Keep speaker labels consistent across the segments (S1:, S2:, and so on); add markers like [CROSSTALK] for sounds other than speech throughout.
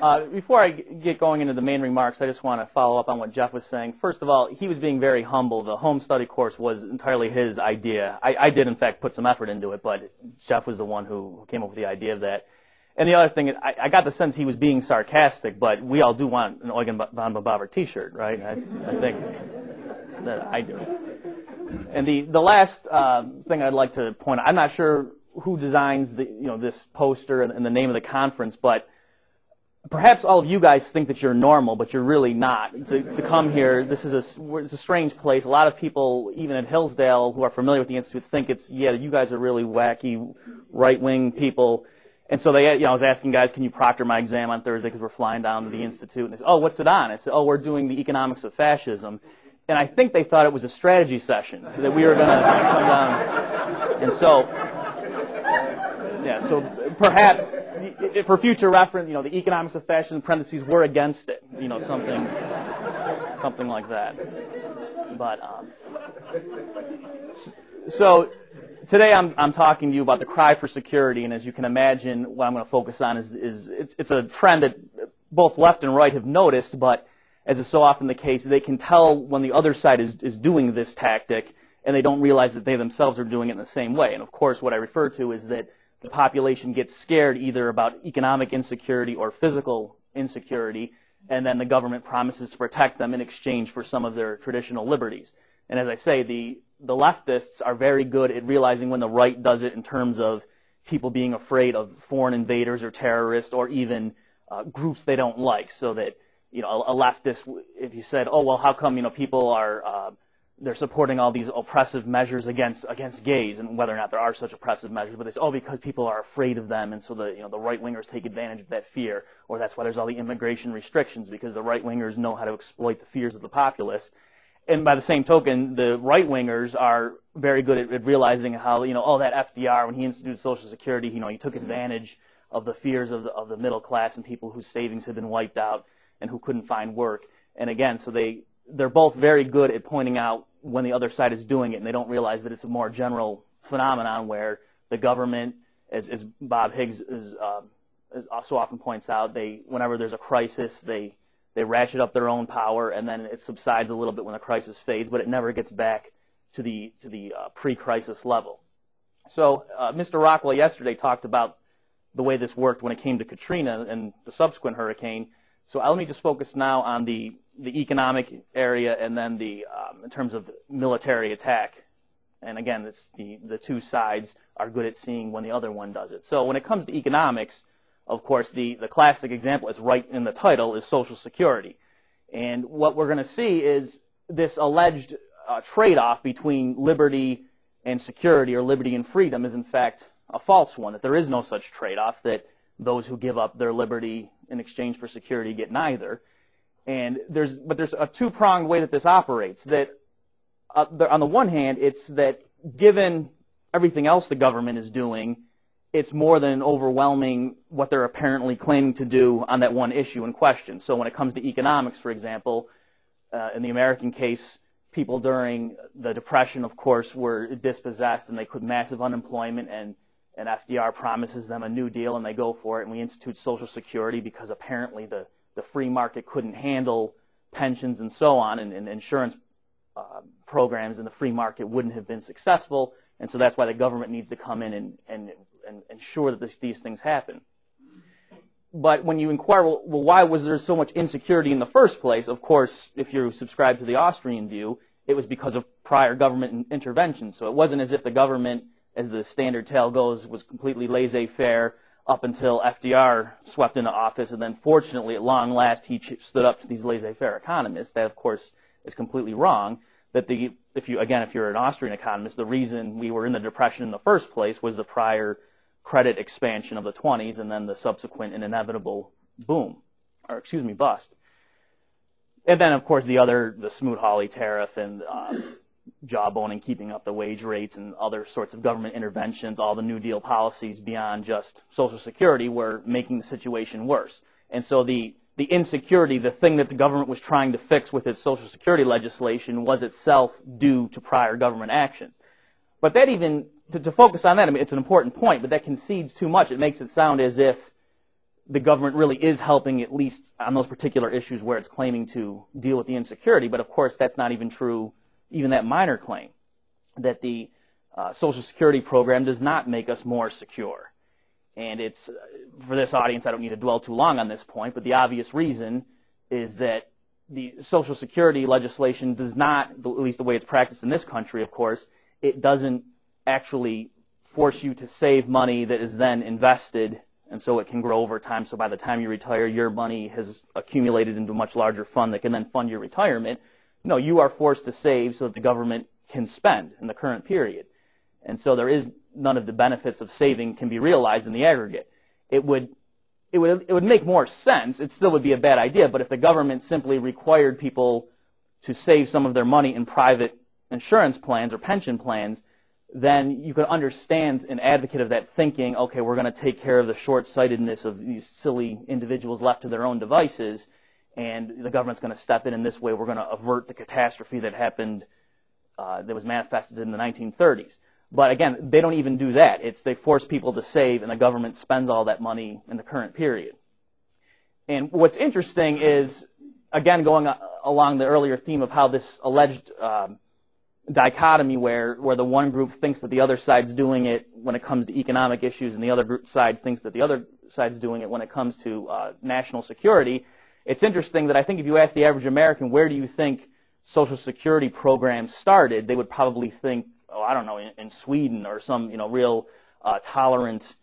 S1: Uh, before I get going into the main remarks, I just want to follow up on what Jeff was saying. First of all, he was being very humble. The home study course was entirely his idea. I, I did, in fact, put some effort into it, but Jeff was the one who came up with the idea of that. And the other thing, I, I got the sense he was being sarcastic, but we all do want an Eugen von Böhm-Bawerk T-shirt, right? I, I think that I do. And the the last uh, thing I'd like to point out, I'm not sure who designs the you know this poster and, and the name of the conference, but perhaps all of you guys think that you're normal, but you're really not. To, to come here, this is a, it's a strange place. A lot of people, even at Hillsdale, who are familiar with the Institute, think it's, yeah, you guys are really wacky, right-wing people. And so they, you know, I was asking guys, can you proctor my exam on Thursday because we're flying down to the Institute? And they said, oh, what's it on? I said, oh, we're doing the economics of fascism. And I think they thought it was a strategy session, that we were going to come down. And so, yeah, so perhaps for future reference, you know, the economics of fashion parentheses were against it, you know, something, something like that. But um, so today I'm I'm talking to you about the cry for security, and as you can imagine, what I'm going to focus on is is it's, it's a trend that both left and right have noticed, but as is so often the case, they can tell when the other side is is doing this tactic, and they don't realize that they themselves are doing it in the same way. And of course, what I refer to is that the population gets scared either about economic insecurity or physical insecurity, and then the government promises to protect them in exchange for some of their traditional liberties. And as I say, the, the leftists are very good at realizing when the right does it in terms of people being afraid of foreign invaders or terrorists or even uh, groups they don't like. So that, you know, a, a, leftist, if you said, oh, well, how come, you know, people are, uh, they're supporting all these oppressive measures against against gays and whether or not there are such oppressive measures, but say, oh, because people are afraid of them, and so the you know the right wingers take advantage of that fear, or that's why there's all the immigration restrictions because the right wingers know how to exploit the fears of the populace. And by the same token, the right wingers are very good at, at realizing how you know, oh, that FDR when he instituted Social Security, you know, he took mm-hmm. advantage of the fears of the of the middle class and people whose savings had been wiped out and who couldn't find work. And again, so they they're both very good at pointing out when the other side is doing it, and they don't realize that it's a more general phenomenon where the government, as, as Bob Higgs is, uh, is so often points out, they whenever there's a crisis, they they ratchet up their own power, and then it subsides a little bit when the crisis fades, but it never gets back to the to the uh, pre-crisis level. So uh, Mr. Rockwell yesterday talked about the way this worked when it came to Katrina and the subsequent hurricane. So let me just focus now on the the economic area and then the um, in terms of military attack. And again, it's the the two sides are good at seeing when the other one does it. So when it comes to economics, of course, the the classic example, it's right in the title, is Social Security. And what we're going to see is this alleged uh, trade-off between liberty and security, or liberty and freedom, is in fact a false one. That there is no such trade-off. That those who give up their liberty in exchange for security get neither. And there's, but there's a two-pronged way that this operates. That uh, on the one hand, it's that given everything else the government is doing, it's more than overwhelming what they're apparently claiming to do on that one issue in question. So when it comes to economics, for example, uh, in the American case, people during the Depression, of course, were dispossessed and they could massive unemployment and and FDR promises them a new deal and they go for it and we institute Social Security because apparently the the free market couldn't handle pensions and so on, and, and insurance uh, programs in the free market wouldn't have been successful. And so that's why the government needs to come in and, and, and ensure that this, these things happen. But when you inquire, well, well, why was there so much insecurity in the first place? Of course, if you subscribe to the Austrian view, it was because of prior government intervention. So it wasn't as if the government, as the standard tale goes, was completely laissez-faire up until FDR swept into office, and then fortunately, at long last, he stood up to these laissez-faire economists. That, of course, is completely wrong. That the, if you again, if you're an Austrian economist, the reason we were in the depression in the first place was the prior credit expansion of the 20s, and then the subsequent and inevitable boom, or excuse me, bust. And then, of course, the other, the Smoot-Hawley tariff and um, uh, jawboning, keeping up the wage rates, and other sorts of government interventions, all the New Deal policies beyond just Social Security were making the situation worse. And so the, the insecurity, the thing that the government was trying to fix with its Social Security legislation, was itself due to prior government actions. But that even, to, to focus on that, I mean, it's an important point, but that concedes too much. It makes it sound as if the government really is helping at least on those particular issues where it's claiming to deal with the insecurity. But of course, that's not even true, even that minor claim, that the uh, Social Security program does not make us more secure. And it's, for this audience, I don't need to dwell too long on this point, but the obvious reason is that the Social Security legislation does not, at least the way it's practiced in this country, of course, it doesn't actually force you to save money that is then invested and so it can grow over time. So by the time you retire, your money has accumulated into a much larger fund that can then fund your retirement. No, you are forced to save so that the government can spend in the current period. And so there is none of the benefits of saving can be realized in the aggregate. It would it would it would make more sense. It still would be a bad idea, but if the government simply required people to save some of their money in private insurance plans or pension plans, then you could understand an advocate of that thinking, okay, we're going to take care of the short-sightedness of these silly individuals left to their own devices, and the government's going to step in in this way. We're going to avert the catastrophe that happened, uh, that was manifested in the 1930s. But again, they don't even do that. It's they force people to save, and the government spends all that money in the current period. And what's interesting is, again, going along the earlier theme of how this alleged um, dichotomy where, where the one group thinks that the other side's doing it when it comes to economic issues and the other group side thinks that the other side's doing it when it comes to uh, national security. It's interesting that I think if you ask the average American, where do you think Social Security programs started, they would probably think, oh, I don't know, in, in Sweden or some, you know, real uh, tolerant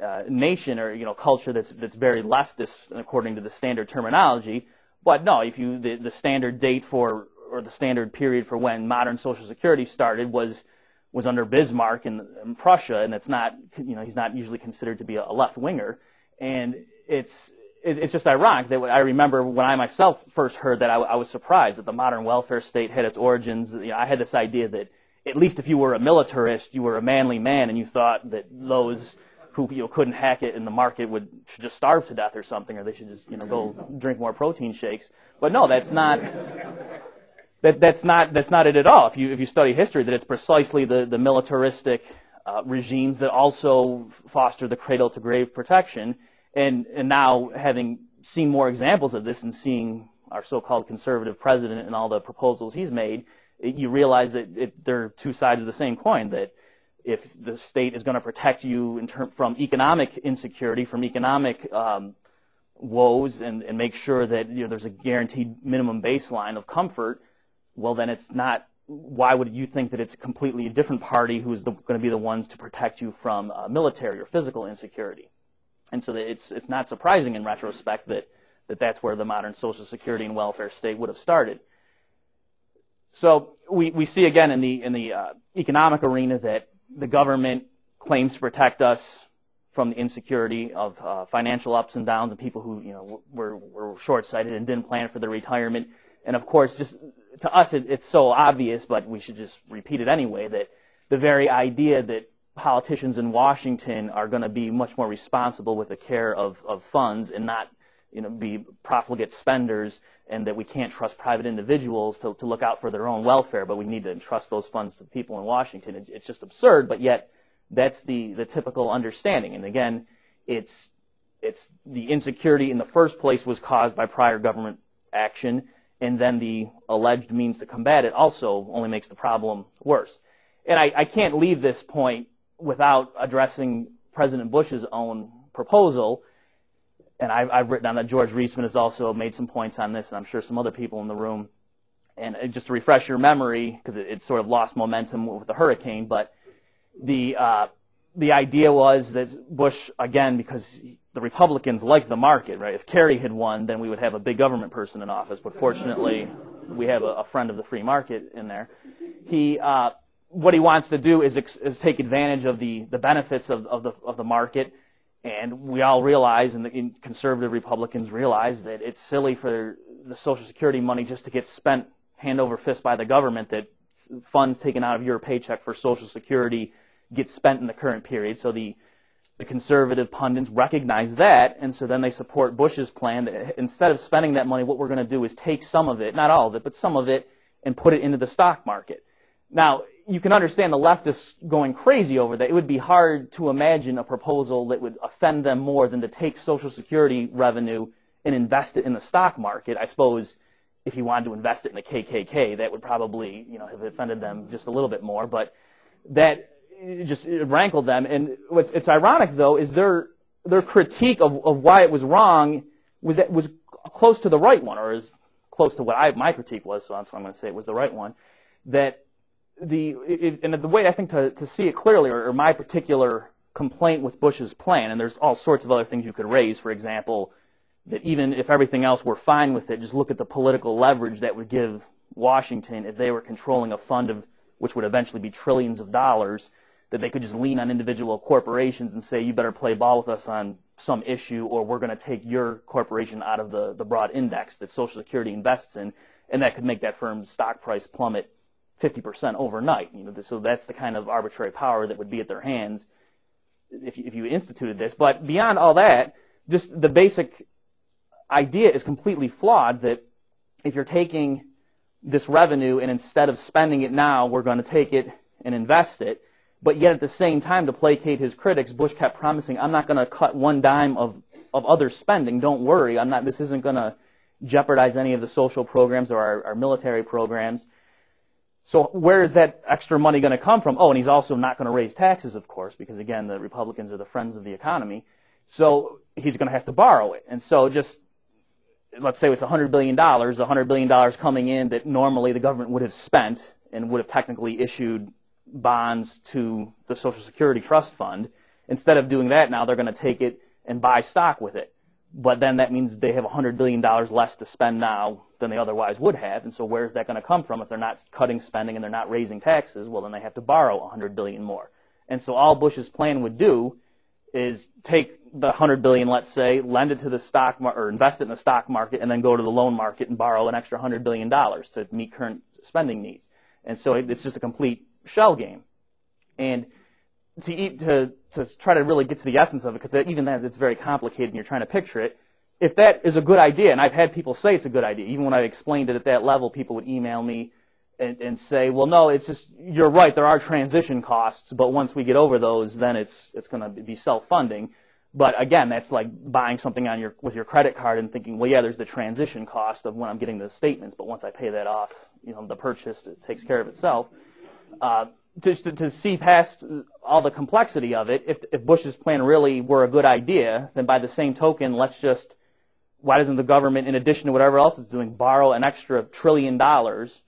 S1: uh, nation or, you know, culture that's, that's very leftist according to the standard terminology. But no, if you, the, the standard date for or the standard period for when modern Social Security started was was under Bismarck in, in Prussia, and it's not you know he's not usually considered to be a, left winger, and it's it, it's just ironic that I remember when I myself first heard that I, I was surprised that the modern welfare state had its origins. You know, I had this idea that at least if you were a militarist, you were a manly man, and you thought that those who you know, couldn't hack it in the market would should just starve to death or something, or they should just you know go drink more protein shakes. But no, that's not that, that's not that's not it at all. If you if you study history, that it's precisely the the militaristic uh, regimes that also foster the cradle to grave protection. And and now having seen more examples of this and seeing our so-called conservative president and all the proposals he's made, it, you realize that it, they're two sides of the same coin. That if the state is going to protect you from economic insecurity, from economic um, woes, and, and make sure that you know, there's a guaranteed minimum baseline of comfort, well, then it's not. Why would you think that it's a completely different party who's going to be the ones to protect you from uh, military or physical insecurity? And so it's it's not surprising in retrospect that that that's where the modern social security and welfare state would have started. So we, we see again in the in the uh, economic arena that the government claims to protect us from the insecurity of uh, financial ups and downs and people who you know were, were short-sighted and didn't plan for their retirement. And of course, just to us, it, it's so obvious, but we should just repeat it anyway, that the very idea that politicians in Washington are going to be much more responsible with the care of, of funds and not you know, be profligate spenders and that we can't trust private individuals to, to look out for their own welfare, but we need to entrust those funds to people in Washington. It, it's just absurd, but yet that's the, the typical understanding. And again, it's, it's the insecurity in the first place was caused by prior government action and then the alleged means to combat it also only makes the problem worse. And I, I can't leave this point without addressing President Bush's own proposal. And I've, I've written down that George Reisman has also made some points on this, and I'm sure some other people in the room. And uh, just to refresh your memory, because it, it, sort of lost momentum with the hurricane, but the uh, the idea was that Bush, again, because the Republicans like the market, right? If Kerry had won, then we would have a big government person in office. But fortunately, we have a, a friend of the free market in there. He, uh, what he wants to do is, is take advantage of the, the benefits of, of, the, of the market. And we all realize, and the conservative Republicans realize, that it's silly for the Social Security money just to get spent hand over fist by the government, that funds taken out of your paycheck for Social Security get spent in the current period. So the the conservative pundits recognize that, and so then they support Bush's plan that instead of spending that money, what we're going to do is take some of it, not all of it, but some of it, and put it into the stock market. Now, you can understand the leftists going crazy over that. It would be hard to imagine a proposal that would offend them more than to take Social Security revenue and invest it in the stock market. I suppose if you wanted to invest it in the KKK, that would probably, you know, have offended them just a little bit more. But that just rankled them. And what's it's ironic though is their their critique of, of why it was wrong was that was close to the right one, or as close to what I my critique was. So that's why I'm going to say it was the right one. That the it, and the way I think to to see it clearly, or, or my particular complaint with Bush's plan, and there's all sorts of other things you could raise. For example, that even if everything else were fine with it, just look at the political leverage that would give Washington if they were controlling a fund of which would eventually be trillions of dollars, that they could just lean on individual corporations and say, you better play ball with us on some issue or we're going to take your corporation out of the, the broad index that Social Security invests in, and that could make that firm's stock price plummet 50% overnight. You know, so that's the kind of arbitrary power that would be at their hands if you, if you instituted this. But beyond all that, just the basic idea is completely flawed that if you're taking this revenue and instead of spending it now, we're going to take it and invest it. But yet at the same time, to placate his critics, Bush kept promising, I'm not going to cut one dime of, of other spending. Don't worry. I'm not, this isn't going to jeopardize any of the social programs or our, our military programs. So where is that extra money going to come from? Oh, and he's also not going to raise taxes, of course, because again, the Republicans are the friends of the economy. So he's going to have to borrow it. And so just let's say it's $100 billion, $100 billion coming in that normally the government would have spent and would have technically issued bonds to the Social Security Trust Fund. Instead of doing that now, they're going to take it and buy stock with it. But then that means they have $100 billion less to spend now than they otherwise would have. And so where's that going to come from? If they're not cutting spending and they're not raising taxes, well, then they have to borrow 100 billion more. And so all Bush's plan would do is take the 100 billion, let's say, lend it to the stock mar- or invest it in the stock market, and then go to the loan market and borrow an extra 100 billion dollars to meet current spending needs. And so it's just a complete shell game. And to eat, to to try to really get to the essence of it, because even that it's very complicated and you're trying to picture it. If that is a good idea, and I've had people say it's a good idea, even when I explained it at that level, people would email me and, and say, well, no, it's just you're right. There are transition costs, but once we get over those, then it's it's going to be self-funding. But again, that's like buying something on your with your credit card and thinking, well, yeah, there's the transition cost of when I'm getting the statements, but once I pay that off, you know, the purchase takes care of itself. Uh, to, to, to see past all the complexity of it, if, if Bush's plan really were a good idea, then by the same token, let's just why doesn't the government, in addition to whatever else it's doing, borrow an extra trillion dollars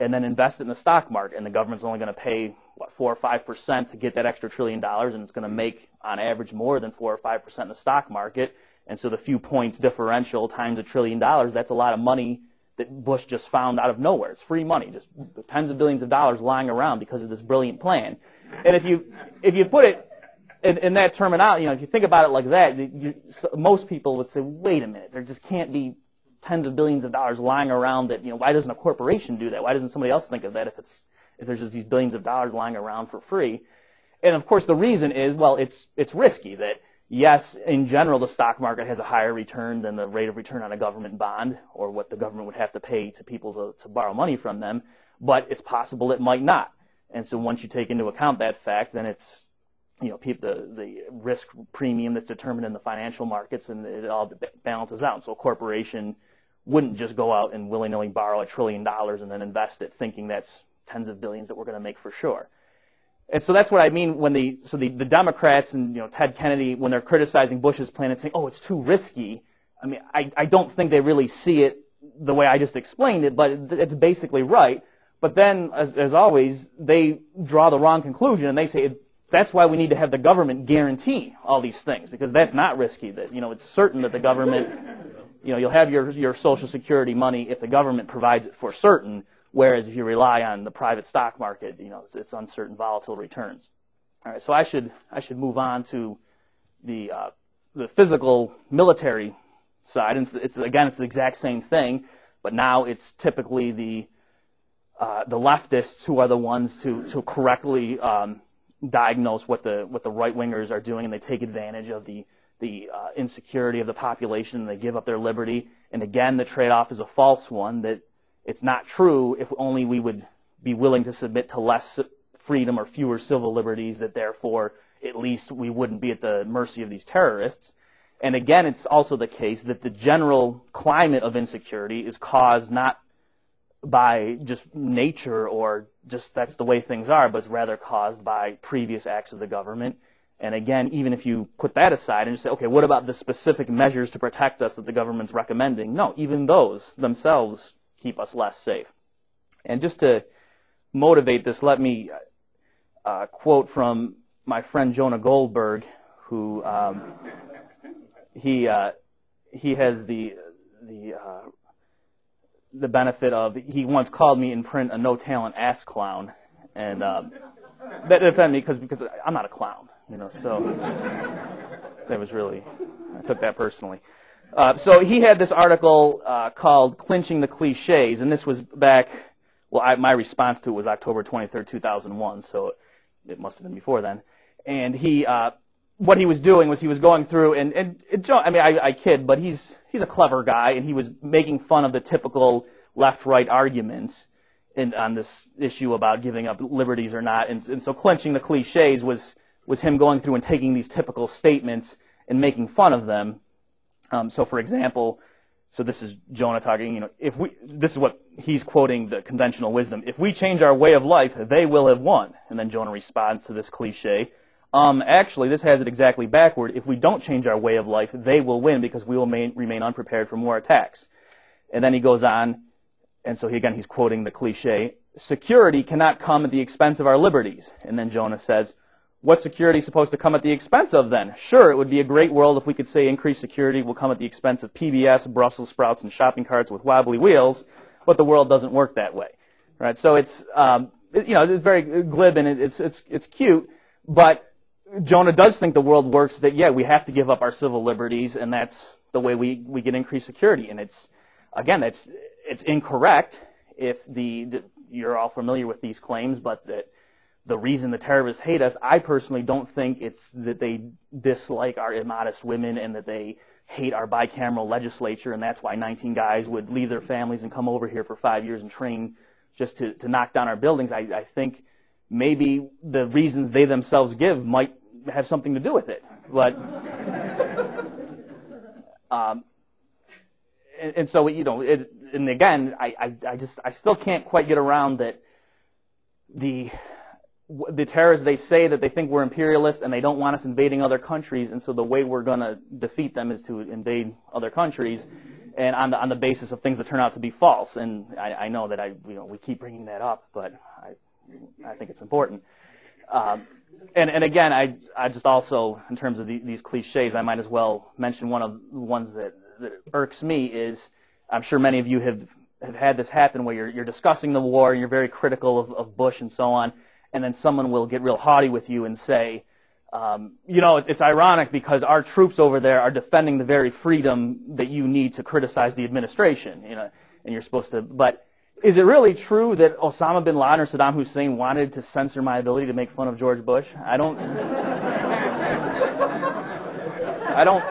S1: and then invest it in the stock market? And the government's only going to pay what four or five percent to get that extra trillion dollars, and it's going to make on average more than four or five percent in the stock market. And so the few points differential times a trillion dollars, that's a lot of money that Bush just found out of nowhere. It's free money, just tens of billions of dollars lying around because of this brilliant plan. And if you if you put it in, in that terminology, you know, if you think about it like that, you, most people would say, wait a minute, there just can't be tens of billions of dollars lying around that, you know, why doesn't a corporation do that? Why doesn't somebody else think of that if it's if there's just these billions of dollars lying around for free. And of course, the reason is, well, it's, it's risky that yes, in general, the stock market has a higher return than the rate of return on a government bond or what the government would have to pay to people to, to borrow money from them, but it's possible it might not. And so once you take into account that fact, then it's, you know, the, the risk premium that's determined in the financial markets and it all balances out. So a corporation wouldn't just go out and willy-nilly borrow a trillion dollars and then invest it thinking that's tens of billions that we're going to make for sure. And so that's what I mean when the so the, the Democrats and you know Ted Kennedy when they're criticizing Bush's plan and saying, oh, it's too risky. I mean, I, I don't think they really see it the way I just explained it, but it's basically right. But then, as, as always, they draw the wrong conclusion and they say that's why we need to have the government guarantee all these things because that's not risky. That you know it's certain that the government, you know, you'll have your your Social Security money if the government provides it for certain. Whereas if you rely on the private stock market, you know, it's, it's uncertain, volatile returns. All right, so I should I should move on to the uh, the physical military side. And it's, it's, again, it's the exact same thing, but now it's typically the uh, the leftists who are the ones to to correctly um, diagnose what the what the right wingers are doing, and they take advantage of the the uh, insecurity of the population, and they give up their liberty. And again, the trade-off is a false one that it's not true if only we would be willing to submit to less freedom or fewer civil liberties, that therefore at least we wouldn't be at the mercy of these terrorists. And again, it's also the case that the general climate of insecurity is caused not by just nature or just that's the way things are, but it's rather caused by previous acts of the government. And again, even if you put that aside and just say, okay, what about the specific measures to protect us that the government's recommending? No, even those themselves keep us less safe. And just to motivate this, let me uh, quote from my friend Jonah Goldberg, who um, he uh, he has the the uh, the benefit of he once called me in print a no talent ass clown, and um, that offended me because because I'm not a clown, you know. So [LAUGHS] that was really I took that personally. Uh, so he had this article uh, called "Clinching the Cliches," and this was back. Well, I, my response to it was October 23rd, 2001. So it must have been before then. And he, uh, what he was doing was he was going through and and it, I mean I, I kid, but he's he's a clever guy, and he was making fun of the typical left-right arguments in, on this issue about giving up liberties or not. And, and so clinching the cliches was was him going through and taking these typical statements and making fun of them. Um, so, for example, so this is Jonah talking. You know, if we this is what he's quoting the conventional wisdom. If we change our way of life, they will have won. And then Jonah responds to this cliche. Um, actually, this has it exactly backward. If we don't change our way of life, they will win because we will main, remain unprepared for more attacks. And then he goes on, and so he, again, he's quoting the cliche, security cannot come at the expense of our liberties. And then Jonah says, what's security is supposed to come at the expense of then? Sure, it would be a great world if we could say increased security will come at the expense of PBS, Brussels sprouts, and shopping carts with wobbly wheels, but the world doesn't work that way. Right? So it's, um, you know, it's very glib and it's, it's, it's cute, but Jonah does think the world works that, yeah, we have to give up our civil liberties, and that's the way we, we get increased security. And it's, again, it's, it's incorrect if the, you're all familiar with these claims, but that the reason the terrorists hate us, I personally don't think it's that they dislike our immodest women and that they hate our bicameral legislature, and that's why 19 guys would leave their families and come over here for five years and train just to, to knock down our buildings. I, I think maybe the reasons they themselves give might have something to do with it. But [LAUGHS] um, and, and, so you know, it, and again, I, I, I just I still can't quite get around that the the terrorists they say that they think we're imperialist and they don't want us invading other countries, and so the way we're going to defeat them is to invade other countries, and on the on the basis of things that turn out to be false. And I, I know that I you know we keep bringing that up, but I I think it's important. Um, and, and again, I, I just also, in terms of the, these cliches, I might as well mention one of the ones that, that irks me is, I'm sure many of you have, have had this happen where you're, you're discussing the war and you're very critical of, of Bush and so on, and then someone will get real haughty with you and say, um, you know, it's, it's ironic because our troops over there are defending the very freedom that you need to criticize the administration, you know, and you're supposed to, but is it really true that Osama bin Laden or Saddam Hussein wanted to censor my ability to make fun of George Bush? I don't. I don't.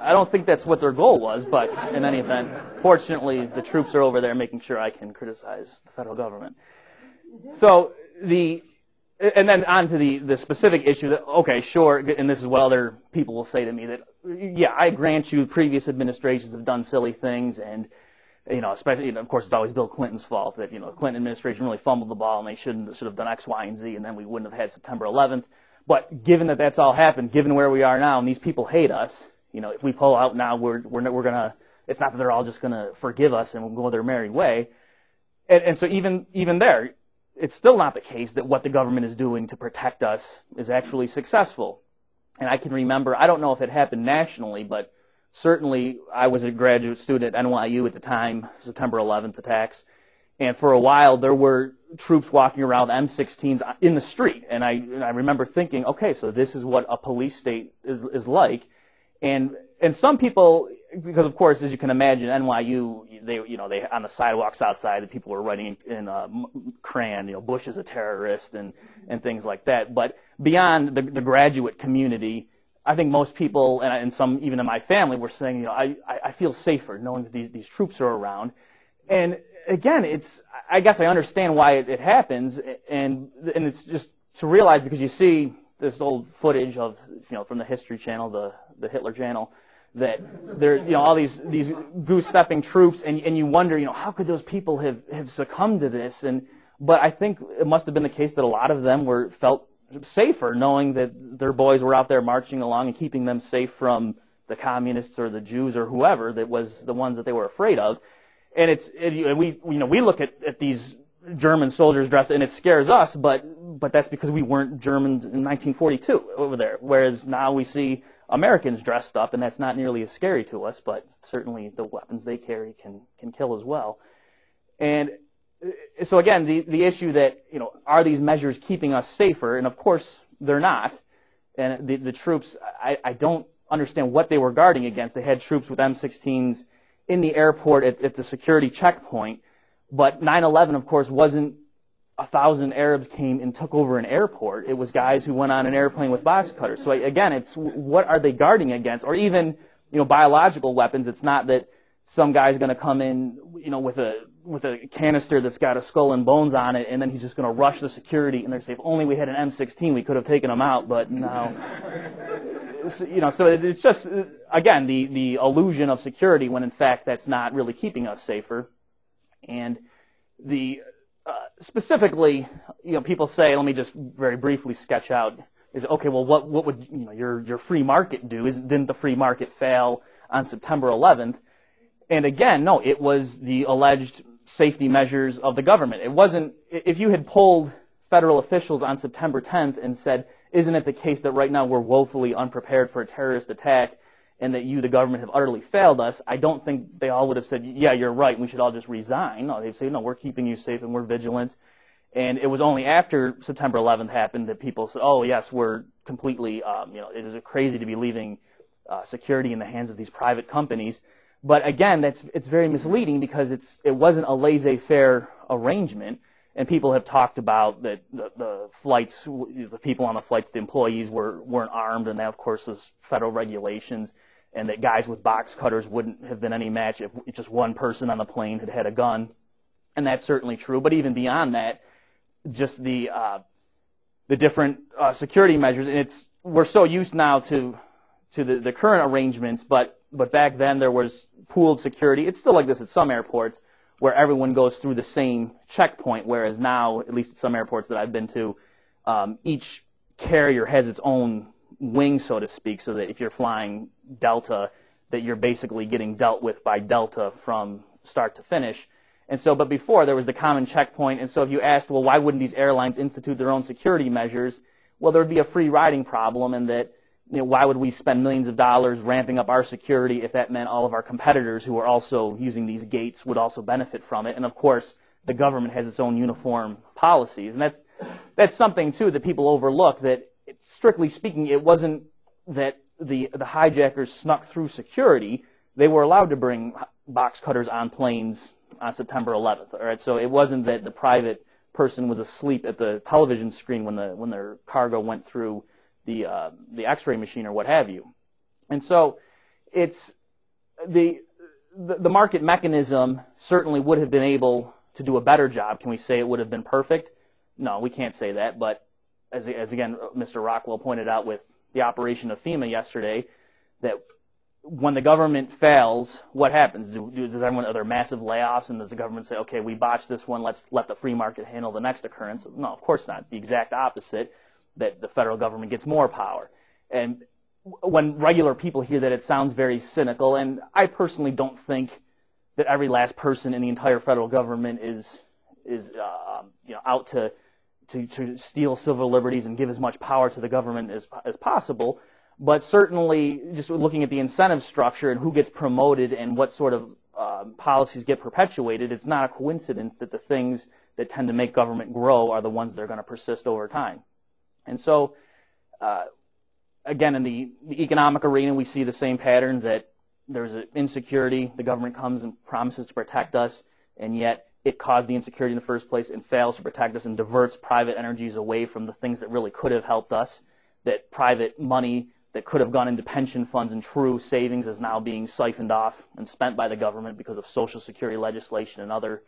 S1: I don't think that's what their goal was, but in any event, fortunately, the troops are over there making sure I can criticize the federal government. So the, and then on to the, the specific issue that, okay, sure, and this is what other people will say to me that, yeah, I grant you previous administrations have done silly things and you know, especially, you know, of course, it's always Bill Clinton's fault that, you know, the Clinton administration really fumbled the ball and they shouldn't, should have done X, Y, and Z and then we wouldn't have had September 11th. But given that that's all happened, given where we are now and these people hate us, you know, if we pull out now, we're, we're, we're gonna, it's not that they're all just gonna forgive us and we'll go their merry way. And, and so even, even there, it's still not the case that what the government is doing to protect us is actually successful. And I can remember, I don't know if it happened nationally, but certainly I was a graduate student at NYU at the time, September 11th attacks, and for a while there were troops walking around M16s in the street, and I, and I remember thinking, okay, so this is what a police state is, is like, and and some people, because of course, as you can imagine, NYU, they you know they on the sidewalks outside, the people were writing in, in uh, crayon, you know, Bush is a terrorist and and things like that. But beyond the, the graduate community, I think most people, and, and some even in my family, were saying, you know, I, I feel safer knowing that these, these troops are around. And again, it's I guess I understand why it, it happens, and and it's just to realize because you see this old footage of you know from the History Channel, the the Hitler Channel, that there you know all these these goose stepping troops, and and you wonder you know how could those people have have succumbed to this, and but I think it must have been the case that a lot of them were felt safer knowing that their boys were out there marching along and keeping them safe from the communists or the Jews or whoever that was the ones that they were afraid of. And it's and we you know we look at, at these German soldiers dressed and it scares us, but but that's because we weren't Germans in 1942 over there. Whereas now we see Americans dressed up, and that's not nearly as scary to us. But certainly the weapons they carry can can kill as well. And uh, so again, the the issue that you know are these measures keeping us safer? And of course they're not. And the the troops, I, I don't understand what they were guarding against. They had troops with M16s in the airport at, at the security checkpoint. But 9/11, of course, wasn't a thousand Arabs came and took over an airport. It was guys who went on an airplane with box cutters. So again, it's what are they guarding against? Or even you know biological weapons. It's not that some guy's going to come in you know with a with a canister that's got a skull and bones on it, and then he's just going to rush the security, and they're say, if only we had an M16, we could have taken him out, but no. so, you know, so it's just again the the illusion of security when in fact that's not really keeping us safer, and the specifically, you know, people say, let me just very briefly sketch out is okay. Well, what what would you know your your free market do? Is didn't the free market fail on September 11th? And again, no, it was the alleged safety measures of the government. It wasn't, if you had polled federal officials on September 10th and said, isn't it the case that right now we're woefully unprepared for a terrorist attack and that you, the government, have utterly failed us, I don't think they all would have said, yeah, you're right, we should all just resign. No, they'd say, no, we're keeping you safe and we're vigilant. And it was only after September 11th happened that people said, oh, yes, we're completely, um, you know, it is crazy to be leaving uh, security in the hands of these private companies. But again, that's, it's very misleading because it's, it wasn't a laissez-faire arrangement. And people have talked about that the, the flights, the people on the flights, the employees were, weren't armed, and that, of course, is federal regulations, and that guys with box cutters wouldn't have been any match if just one person on the plane had had a gun. And that's certainly true. But even beyond that, just the, uh, the different uh, security measures, and it's, we're so used now to, to the, the current arrangements, but, but back then there was pooled security. It's still like this at some airports where everyone goes through the same checkpoint, whereas now, at least at some airports that I've been to, um, each carrier has its own wing, so to speak, so that if you're flying Delta, that you're basically getting dealt with by Delta from start to finish. And so, but before there was the common checkpoint, and so if you asked, well, why wouldn't these airlines institute their own security measures? Well, there would be a free riding problem, and that you know, why would we spend millions of dollars ramping up our security if that meant all of our competitors who are also using these gates would also benefit from it? And of course, the government has its own uniform policies. And that's, that's something too that people overlook that strictly speaking, it wasn't that the, the hijackers snuck through security. They were allowed to bring box cutters on planes on September 11th. All right. So it wasn't that the private person was asleep at the television screen when the, when their cargo went through the uh, the X-ray machine or what have you. And so it's the, the market mechanism certainly would have been able to do a better job. Can we say it would have been perfect? No, we can't say that. But as as again, Mr. Rockwell pointed out with the operation of FEMA yesterday, that when the government fails, what happens? Do, do, does everyone, are there massive layoffs, and does the government say, okay, we botched this one, let's let the free market handle the next occurrence? No, of course not. The exact opposite that the federal government gets more power. And when regular people hear that, it sounds very cynical. And I personally don't think that every last person in the entire federal government is is uh, you know out to, to to steal civil liberties and give as much power to the government as as possible. But certainly, just looking at the incentive structure and who gets promoted and what sort of uh, policies get perpetuated, it's not a coincidence that the things that tend to make government grow are the ones that are going to persist over time. And so, uh, again, in the, the economic arena, we see the same pattern that there's insecurity. The government comes and promises to protect us, and yet it caused the insecurity in the first place and fails to protect us and diverts private energies away from the things that really could have helped us. That private money that could have gone into pension funds and true savings is now being siphoned off and spent by the government because of Social Security legislation and other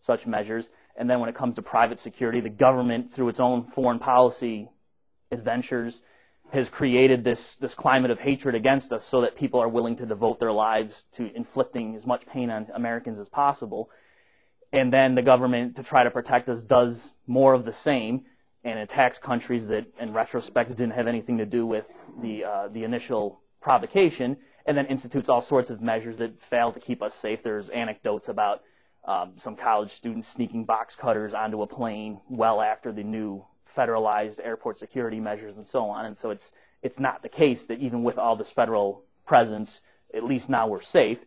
S1: such measures. And then when it comes to private security, the government, through its own foreign policy adventures, has created this, this climate of hatred against us so that people are willing to devote their lives to inflicting as much pain on Americans as possible. And then the government, to try to protect us, does more of the same and attacks countries that, in retrospect, didn't have anything to do with the, uh, the initial provocation, and then institutes all sorts of measures that fail to keep us safe. There's anecdotes about um, some college students sneaking box cutters onto a plane well after the new federalized airport security measures and so on. And so it's it's not the case that even with all this federal presence, at least now we're safe.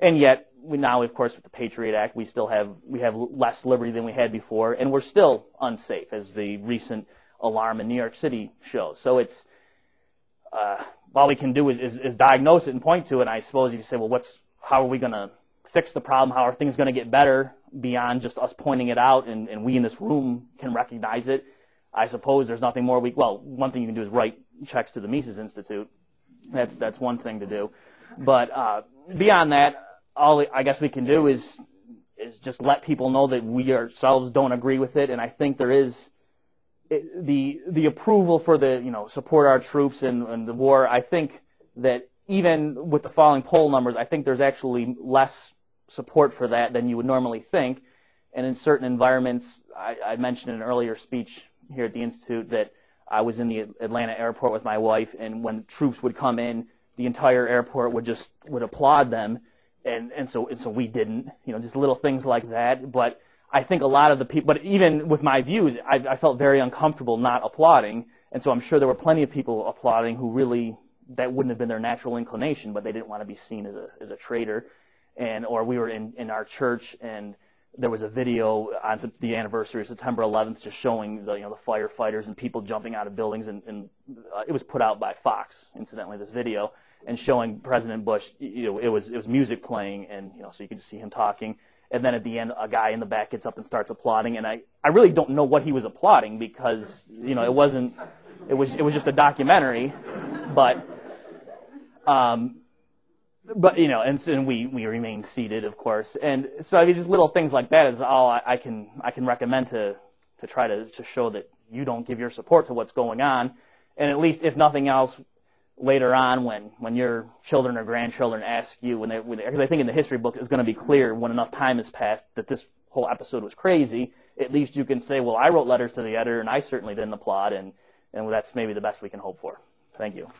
S1: And yet, we now, of course, with the Patriot Act, we still have we have less liberty than we had before, and we're still unsafe, as the recent alarm in New York City shows. So it's uh, all we can do is, is, is diagnose it and point to it. And I suppose you say, well, what's how are we going to fix the problem? How are things going to get better beyond just us pointing it out and, and we in this room can recognize it? I suppose there's nothing more we, well, one thing you can do is write checks to the Mises Institute. That's, that's one thing to do. But, uh, beyond that, all I guess we can do is, is just let people know that we ourselves don't agree with it. And I think there is the, the approval for the, you know, support our troops and, and the war. I think that even with the falling poll numbers, I think there's actually less support for that than you would normally think. And in certain environments, I, I mentioned in an earlier speech here at the Institute that I was in the Atlanta airport with my wife, and when troops would come in, the entire airport would just would applaud them, and and so and so we didn't, you know, just little things like that. But I think a lot of the people, but even with my views, I, I felt very uncomfortable not applauding, and so I'm sure there were plenty of people applauding who really that wouldn't have been their natural inclination, but they didn't want to be seen as a as a traitor, and or we were in in our church and there was a video on the anniversary of September 11th just showing the you know the firefighters and people jumping out of buildings and, and uh, it was put out by Fox incidentally this video and showing President Bush you know it was it was music playing and you know so you could just see him talking. And then at the end a guy in the back gets up and starts applauding and I I really don't know what he was applauding because you know it wasn't it was it was just a documentary but um but you know, and, and we we remain seated, of course, and so I mean, just little things like that is all I, I can I can recommend to to try to to show that you don't give your support to what's going on, and at least if nothing else, later on when when your children or grandchildren ask you when they because I think in the history books it's going to be clear when enough time has passed that this whole episode was crazy. At least you can say, well, I wrote letters to the editor and I certainly didn't applaud, and and that's maybe the best we can hope for. Thank you.